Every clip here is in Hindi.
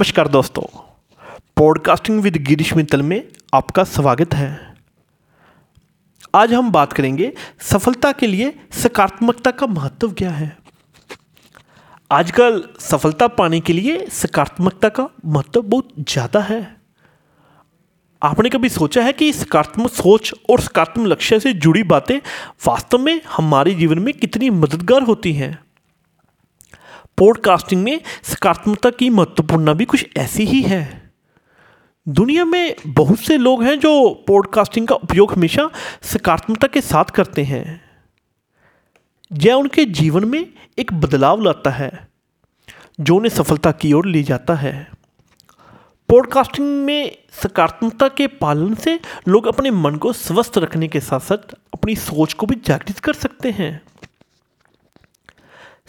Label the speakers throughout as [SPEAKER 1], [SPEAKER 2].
[SPEAKER 1] नमस्कार दोस्तों पॉडकास्टिंग विद गिरीश मित्तल में आपका स्वागत है। आज हम बात करेंगे सफलता के लिए सकारात्मकता का महत्व क्या है। आजकल सफलता पाने के लिए सकारात्मकता का महत्व बहुत ज़्यादा है। आपने कभी सोचा है कि सकारात्मक सोच और सकारात्मक लक्ष्य से जुड़ी बातें वास्तव में हमारे जीवन में कितनी मददगार होती हैं? पॉडकास्टिंग में सकारात्मकता की महत्वपूर्ण भी कुछ ऐसी ही है। दुनिया में बहुत से लोग हैं जो पॉडकास्टिंग का उपयोग हमेशा सकारात्मकता के साथ करते हैं। यह उनके जीवन में एक बदलाव लाता है, जो उन्हें सफलता की ओर ले जाता है। पॉडकास्टिंग में सकारात्मकता के पालन से लोग अपने मन को स्वस्थ रखने के साथ साथ अपनी सोच को भी जागृत कर सकते हैं।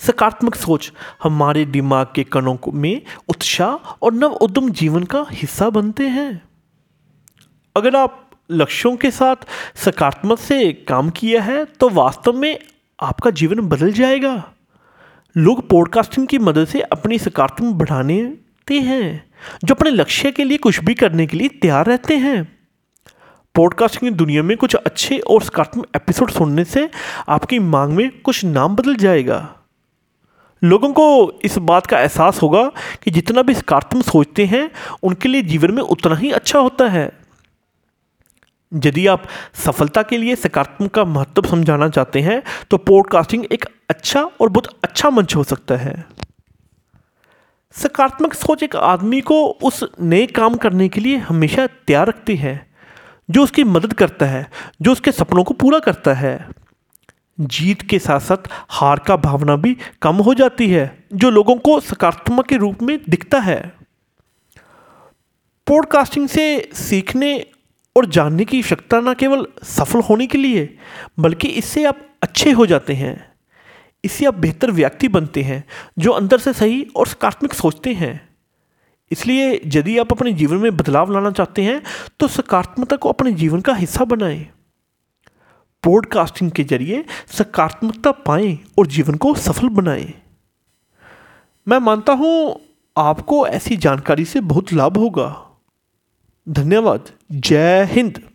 [SPEAKER 1] सकारात्मक सोच हमारे दिमाग के कणों में उत्साह और नव उद्यम जीवन का हिस्सा बनते हैं। अगर आप लक्ष्यों के साथ सकारात्मक से काम किया है तो वास्तव में आपका जीवन बदल जाएगा। लोग पॉडकास्टिंग की मदद से अपनी सकारात्मक बढ़ाने हैं, जो अपने लक्ष्य के लिए कुछ भी करने के लिए तैयार रहते हैं। पॉडकास्टिंग की दुनिया में कुछ अच्छे और सकारात्मक एपिसोड सुनने से आपकी मांग में कुछ नाम बदल जाएगा। लोगों को इस बात का एहसास होगा कि जितना भी सकारात्मक सोचते हैं, उनके लिए जीवन में उतना ही अच्छा होता है। यदि आप सफलता के लिए सकारात्मक का महत्व समझाना चाहते हैं तो पॉडकास्टिंग एक अच्छा और बहुत अच्छा मंच हो सकता है। सकारात्मक सोच एक आदमी को उस नए काम करने के लिए हमेशा तैयार रखती है, जो उसकी मदद करता है, जो उसके सपनों को पूरा करता है। जीत के साथ साथ हार का भावना भी कम हो जाती है, जो लोगों को सकारात्मक के रूप में दिखता है। पॉडकास्टिंग से सीखने और जानने की आवश्यकता न केवल सफल होने के लिए, बल्कि इससे आप अच्छे हो जाते हैं। इससे आप बेहतर व्यक्ति बनते हैं, जो अंदर से सही और सकारात्मक सोचते हैं। इसलिए यदि आप अपने जीवन में बदलाव लाना चाहते हैं तो सकारात्मकता को अपने जीवन का हिस्सा बनाएँ। पॉडकास्टिंग के ज़रिए सकारात्मकता पाएँ और जीवन को सफल बनाएँ। मैं मानता हूँ आपको ऐसी जानकारी से बहुत लाभ होगा। धन्यवाद। जय हिंद।